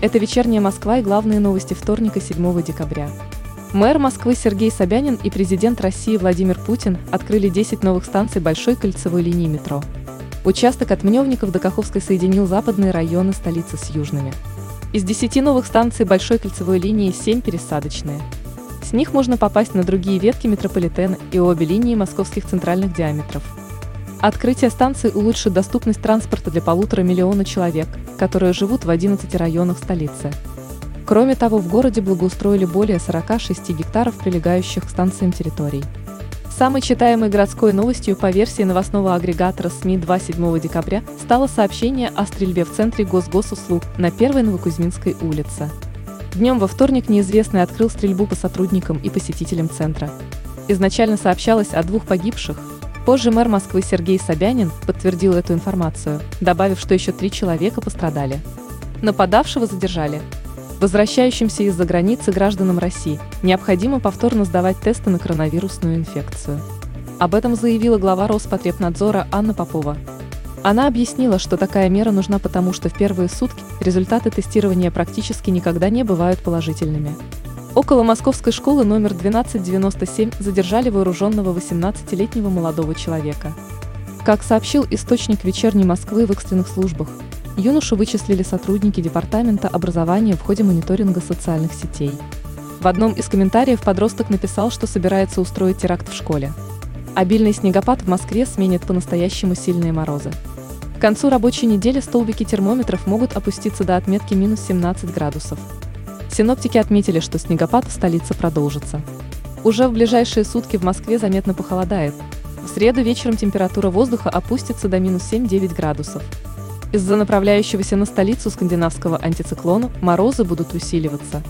Это «Вечерняя Москва» и главные новости вторника 7 декабря. Мэр Москвы Сергей Собянин и президент России Владимир Путин открыли 10 новых станций большой кольцевой линии метро. Участок от Мневников до Каховской соединил западные районы столицы с южными. Из 10 новых станций большой кольцевой линии 7 пересадочные. С них можно попасть на другие ветки метрополитена и обе линии московских центральных диаметров – Открытие станции улучшит доступность транспорта для полутора миллиона человек, которые живут в 11 районах столицы. Кроме того, в городе благоустроили более 46 гектаров прилегающих к станциям территорий. Самой читаемой городской новостью по версии новостного агрегатора СМИ 27 декабря стало сообщение о стрельбе в центре госгосуслуг на 1 Новокузьминской улице. Днем во вторник неизвестный открыл стрельбу по сотрудникам и посетителям центра. Изначально сообщалось о двух погибших, Позже мэр Москвы Сергей Собянин подтвердил эту информацию, добавив, что еще три человека пострадали. Нападавшего задержали. Возвращающимся из-за границы гражданам России необходимо повторно сдавать тесты на коронавирусную инфекцию. Об этом заявила глава Роспотребнадзора Анна Попова. Она объяснила, что такая мера нужна потому, что в первые сутки результаты тестирования практически никогда не бывают положительными. Около московской школы номер 1297 задержали вооруженного 18-летнего молодого человека. Как сообщил источник вечерней Москвы в экстренных службах, юношу вычислили сотрудники Департамента образования в ходе мониторинга социальных сетей. В одном из комментариев подросток написал, что собирается устроить теракт в школе. Обильный снегопад в Москве сменит по-настоящему сильные морозы. К концу рабочей недели столбики термометров могут опуститься до отметки минус 17 градусов. Синоптики отметили, что снегопад в столице продолжится. Уже в ближайшие сутки в Москве заметно похолодает. В среду вечером температура воздуха опустится до минус 7-9 градусов. Из-за направляющегося на столицу скандинавского антициклона морозы будут усиливаться.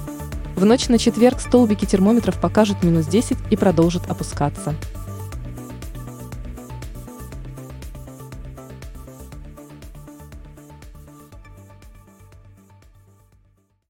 В ночь на четверг столбики термометров покажут минус 10 и продолжат опускаться.